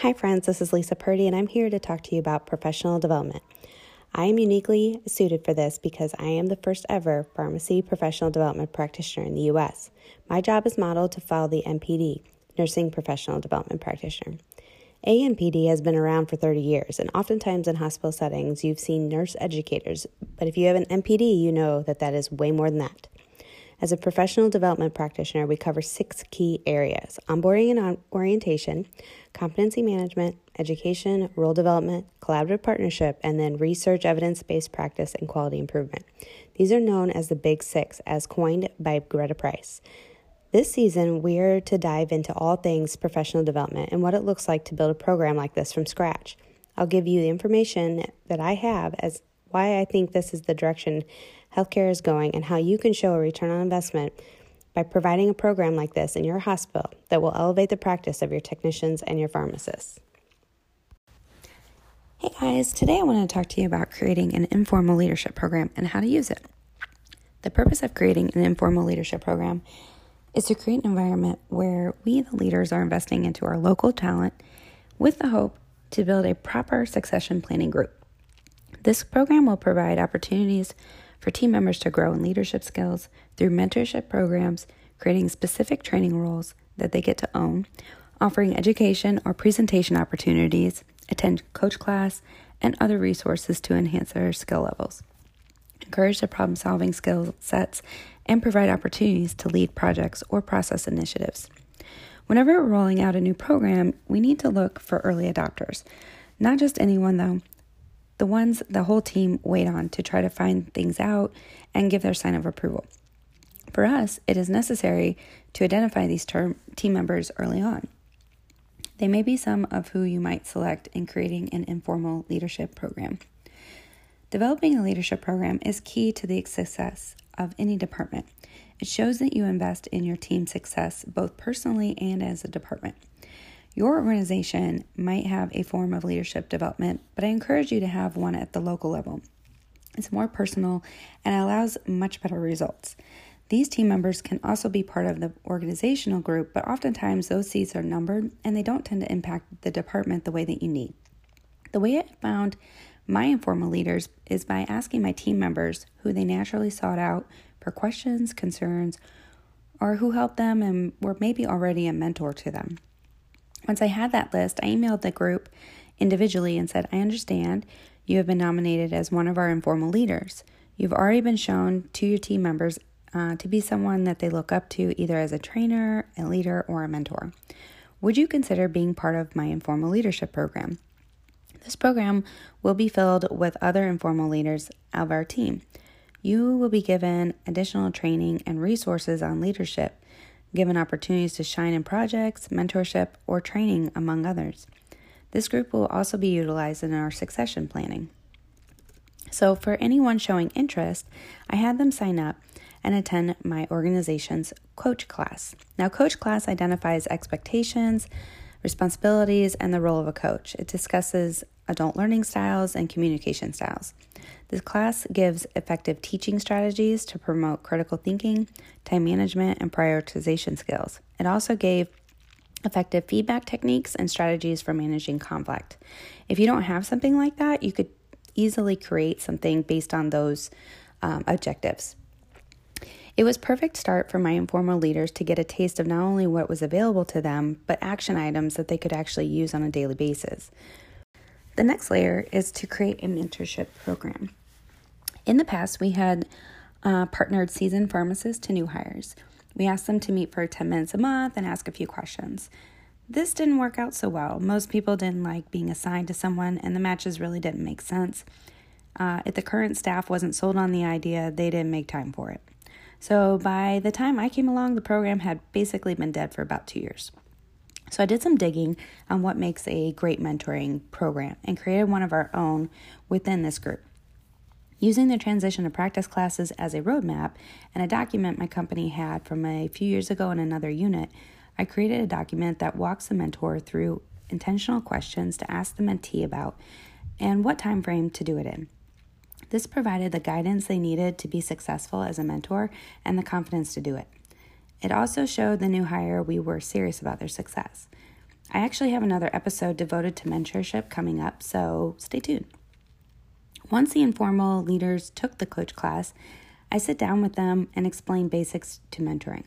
Hi, friends, this is Lisa Purdy, and I'm here to talk to you about professional development. I am uniquely suited for this because I am the first ever pharmacy professional development practitioner in the U.S. My job is modeled to follow the NPD, Nursing Professional Development Practitioner. ANPD has been around for 30 years, and oftentimes in hospital settings, you've seen nurse educators. But if you have an NPD, you know that that is way more than that. As a professional development practitioner, we cover six key areas onboarding and orientation, competency management, education, role development, collaborative partnership, and then research, evidence based practice, and quality improvement. These are known as the Big Six, as coined by Greta Price. This season, we are to dive into all things professional development and what it looks like to build a program like this from scratch. I'll give you the information that I have as why I think this is the direction healthcare is going and how you can show a return on investment by providing a program like this in your hospital that will elevate the practice of your technicians and your pharmacists. Hey guys, today I want to talk to you about creating an informal leadership program and how to use it. The purpose of creating an informal leadership program is to create an environment where we, the leaders, are investing into our local talent with the hope to build a proper succession planning group. This program will provide opportunities for team members to grow in leadership skills through mentorship programs, creating specific training roles that they get to own, offering education or presentation opportunities, attend coach class, and other resources to enhance their skill levels. Encourage their problem solving skill sets and provide opportunities to lead projects or process initiatives. Whenever we're rolling out a new program, we need to look for early adopters. Not just anyone, though, the ones the whole team wait on to try to find things out and give their sign of approval. For us, it is necessary to identify these term, team members early on. They may be some of who you might select in creating an informal leadership program. Developing a leadership program is key to the success of any department. It shows that you invest in your team's success both personally and as a department. Your organization might have a form of leadership development, but I encourage you to have one at the local level. It's more personal and allows much better results. These team members can also be part of the organizational group, but oftentimes those seats are numbered and they don't tend to impact the department the way that you need. The way I found my informal leaders is by asking my team members who they naturally sought out for questions, concerns, or who helped them and were maybe already a mentor to them. Once I had that list, I emailed the group individually and said, I understand you have been nominated as one of our informal leaders. You've already been shown to your team members uh, to be someone that they look up to either as a trainer, a leader, or a mentor. Would you consider being part of my informal leadership program? This program will be filled with other informal leaders of our team. You will be given additional training and resources on leadership, given opportunities to shine in projects, mentorship, or training, among others. This group will also be utilized in our succession planning. So, for anyone showing interest, I had them sign up and attend my organization's coach class. Now, coach class identifies expectations, responsibilities, and the role of a coach. It discusses adult learning styles and communication styles. This class gives effective teaching strategies to promote critical thinking, time management, and prioritization skills. It also gave effective feedback techniques and strategies for managing conflict. If you don't have something like that, you could easily create something based on those um, objectives. It was perfect start for my informal leaders to get a taste of not only what was available to them, but action items that they could actually use on a daily basis. The next layer is to create a mentorship program. In the past, we had uh, partnered seasoned pharmacists to new hires. We asked them to meet for 10 minutes a month and ask a few questions. This didn't work out so well. Most people didn't like being assigned to someone, and the matches really didn't make sense. Uh, if the current staff wasn't sold on the idea, they didn't make time for it. So by the time I came along, the program had basically been dead for about two years. So I did some digging on what makes a great mentoring program and created one of our own within this group. Using the transition to practice classes as a roadmap and a document my company had from a few years ago in another unit, I created a document that walks the mentor through intentional questions to ask the mentee about and what time frame to do it in. This provided the guidance they needed to be successful as a mentor and the confidence to do it. It also showed the new hire we were serious about their success. I actually have another episode devoted to mentorship coming up, so stay tuned. Once the informal leaders took the coach class, I sit down with them and explain basics to mentoring.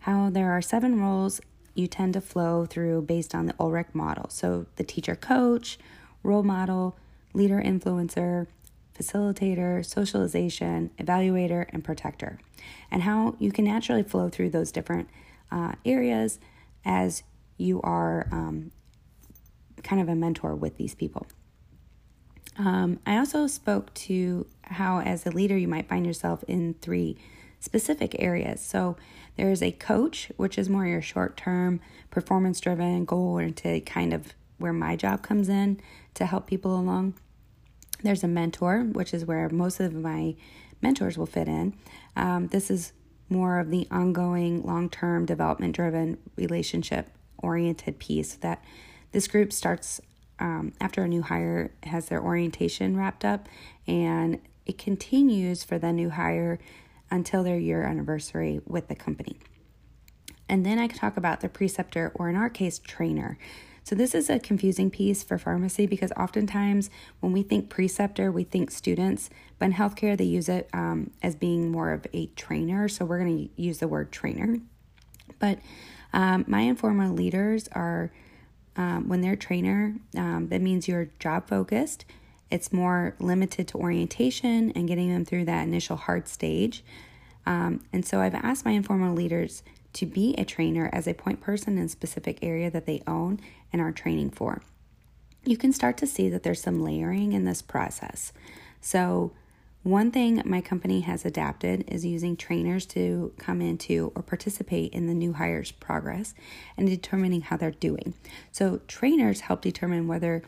How there are seven roles you tend to flow through based on the Ulrich model. So the teacher coach, role model, leader influencer, facilitator, socialization, evaluator, and protector. And how you can naturally flow through those different uh, areas as you are um, kind of a mentor with these people. Um, I also spoke to how, as a leader, you might find yourself in three specific areas. So, there's a coach, which is more your short term, performance driven, goal oriented kind of where my job comes in to help people along. There's a mentor, which is where most of my mentors will fit in. Um, this is more of the ongoing, long term, development driven, relationship oriented piece that this group starts um, after a new hire has their orientation wrapped up and it continues for the new hire until their year anniversary with the company. And then I could talk about the preceptor, or in our case, trainer. So, this is a confusing piece for pharmacy because oftentimes when we think preceptor, we think students, but in healthcare, they use it um, as being more of a trainer. So, we're going to use the word trainer. But um, my informal leaders are, um, when they're trainer, um, that means you're job focused. It's more limited to orientation and getting them through that initial hard stage. Um, and so I've asked my informal leaders to be a trainer as a point person in a specific area that they own and are training for. You can start to see that there's some layering in this process. So, one thing my company has adapted is using trainers to come into or participate in the new hires progress and determining how they're doing. So, trainers help determine whether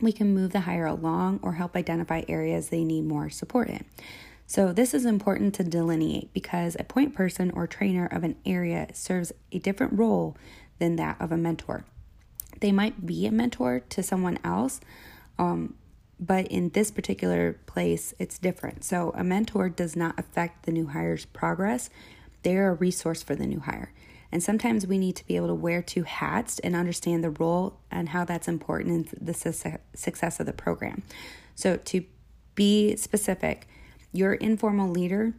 we can move the hire along or help identify areas they need more support in. So, this is important to delineate because a point person or trainer of an area serves a different role than that of a mentor. They might be a mentor to someone else, um, but in this particular place, it's different. So, a mentor does not affect the new hire's progress, they're a resource for the new hire. And sometimes we need to be able to wear two hats and understand the role and how that's important in the success of the program. So, to be specific, your informal leader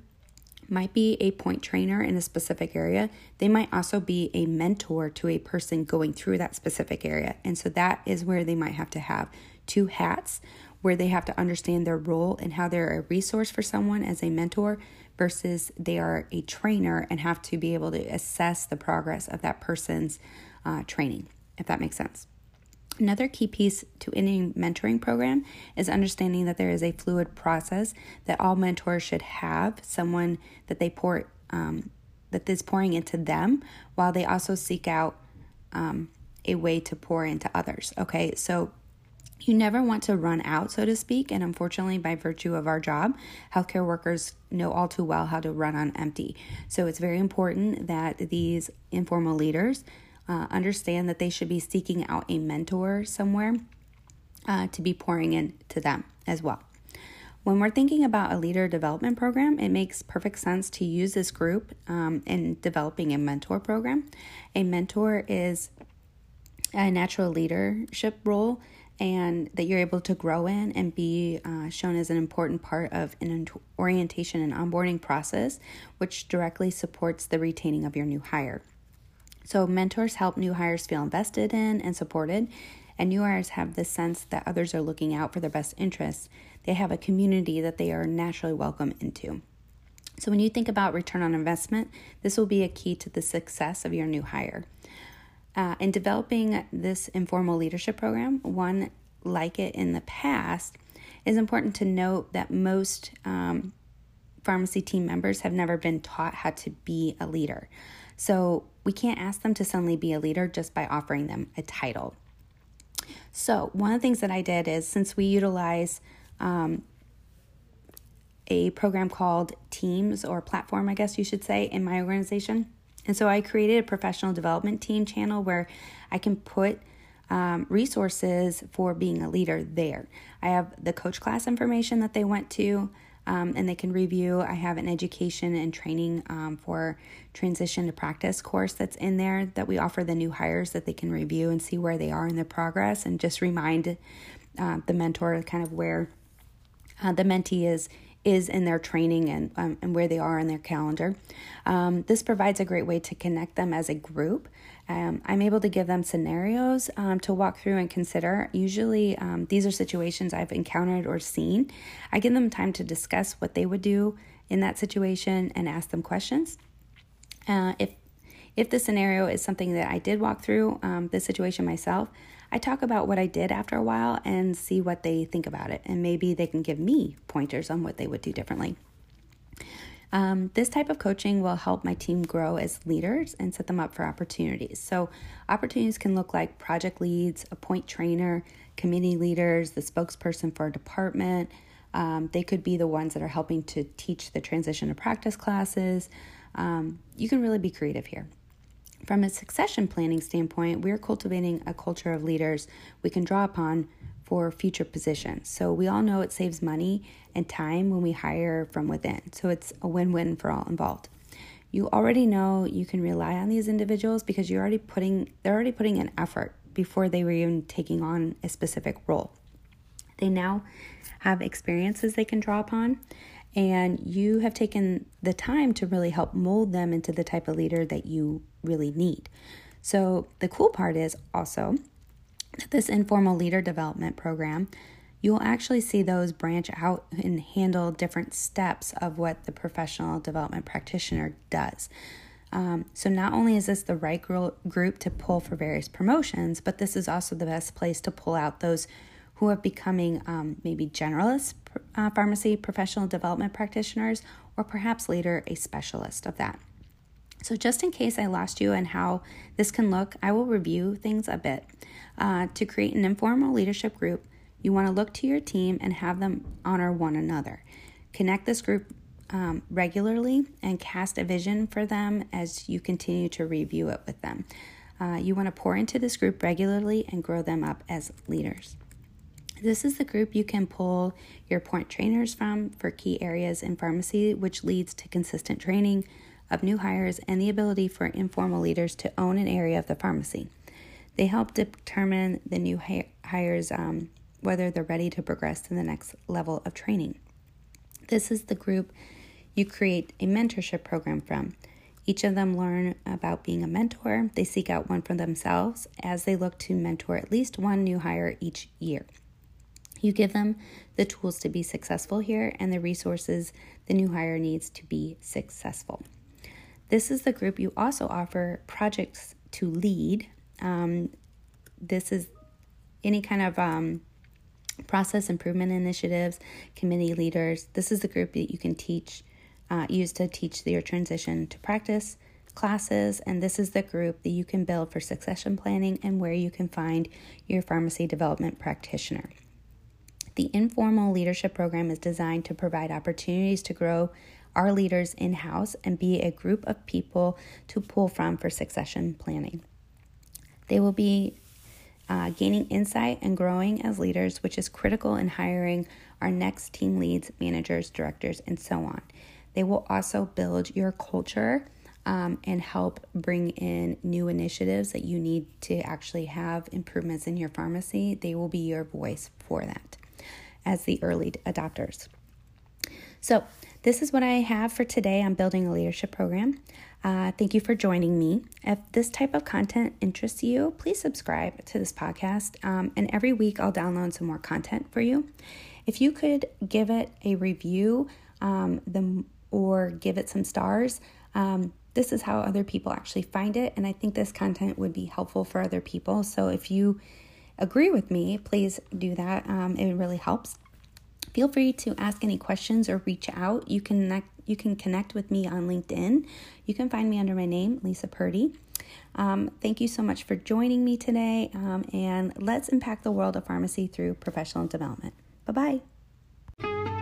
might be a point trainer in a specific area. They might also be a mentor to a person going through that specific area. And so that is where they might have to have two hats, where they have to understand their role and how they're a resource for someone as a mentor versus they are a trainer and have to be able to assess the progress of that person's uh, training, if that makes sense. Another key piece to any mentoring program is understanding that there is a fluid process that all mentors should have someone that they pour um, that is pouring into them while they also seek out um, a way to pour into others. Okay, so you never want to run out, so to speak. And unfortunately, by virtue of our job, healthcare workers know all too well how to run on empty. So it's very important that these informal leaders uh, understand that they should be seeking out a mentor somewhere uh, to be pouring into them as well. When we're thinking about a leader development program, it makes perfect sense to use this group um, in developing a mentor program. A mentor is a natural leadership role and that you're able to grow in and be uh, shown as an important part of an orientation and onboarding process, which directly supports the retaining of your new hire. So, mentors help new hires feel invested in and supported, and new hires have the sense that others are looking out for their best interests. They have a community that they are naturally welcome into. So, when you think about return on investment, this will be a key to the success of your new hire. Uh, in developing this informal leadership program, one like it in the past, it's important to note that most um, pharmacy team members have never been taught how to be a leader. So we can't ask them to suddenly be a leader just by offering them a title. So, one of the things that I did is since we utilize um, a program called Teams or platform, I guess you should say, in my organization, and so I created a professional development team channel where I can put um, resources for being a leader there. I have the coach class information that they went to. Um, and they can review. I have an education and training um, for transition to practice course that's in there that we offer the new hires that they can review and see where they are in their progress and just remind uh, the mentor kind of where uh, the mentee is is in their training and, um, and where they are in their calendar. Um, this provides a great way to connect them as a group. Um, I'm able to give them scenarios um, to walk through and consider. Usually, um, these are situations I've encountered or seen. I give them time to discuss what they would do in that situation and ask them questions. Uh, if if the scenario is something that I did walk through um, the situation myself, I talk about what I did after a while and see what they think about it, and maybe they can give me pointers on what they would do differently. Um, this type of coaching will help my team grow as leaders and set them up for opportunities. So, opportunities can look like project leads, a point trainer, committee leaders, the spokesperson for a department. Um, they could be the ones that are helping to teach the transition to practice classes. Um, you can really be creative here. From a succession planning standpoint, we're cultivating a culture of leaders we can draw upon for future positions. So we all know it saves money and time when we hire from within. So it's a win-win for all involved. You already know you can rely on these individuals because you're already putting they're already putting in effort before they were even taking on a specific role. They now have experiences they can draw upon and you have taken the time to really help mold them into the type of leader that you really need. So, the cool part is also that this informal leader development program, you will actually see those branch out and handle different steps of what the professional development practitioner does. Um, so, not only is this the right group to pull for various promotions, but this is also the best place to pull out those who are becoming um, maybe generalist uh, pharmacy professional development practitioners, or perhaps later a specialist of that. So, just in case I lost you and how this can look, I will review things a bit. Uh, to create an informal leadership group, you want to look to your team and have them honor one another. Connect this group um, regularly and cast a vision for them as you continue to review it with them. Uh, you want to pour into this group regularly and grow them up as leaders. This is the group you can pull your point trainers from for key areas in pharmacy, which leads to consistent training of new hires and the ability for informal leaders to own an area of the pharmacy. They help determine the new hires um, whether they're ready to progress to the next level of training. This is the group you create a mentorship program from. Each of them learn about being a mentor. They seek out one for themselves as they look to mentor at least one new hire each year. You give them the tools to be successful here and the resources the new hire needs to be successful. This is the group you also offer projects to lead. Um, this is any kind of um, process improvement initiatives, committee leaders. This is the group that you can teach, uh, use to teach your transition to practice classes, and this is the group that you can build for succession planning and where you can find your pharmacy development practitioner. The informal leadership program is designed to provide opportunities to grow our leaders in house and be a group of people to pull from for succession planning. They will be uh, gaining insight and growing as leaders, which is critical in hiring our next team leads, managers, directors, and so on. They will also build your culture um, and help bring in new initiatives that you need to actually have improvements in your pharmacy. They will be your voice for that as the early adopters. So, this is what I have for today on building a leadership program. Uh, thank you for joining me. If this type of content interests you, please subscribe to this podcast. Um, and every week I'll download some more content for you. If you could give it a review um, the, or give it some stars, um, this is how other people actually find it. And I think this content would be helpful for other people. So if you agree with me, please do that. Um, it really helps. Feel free to ask any questions or reach out. You can you can connect with me on LinkedIn. You can find me under my name, Lisa Purdy. Um, thank you so much for joining me today, um, and let's impact the world of pharmacy through professional development. Bye bye.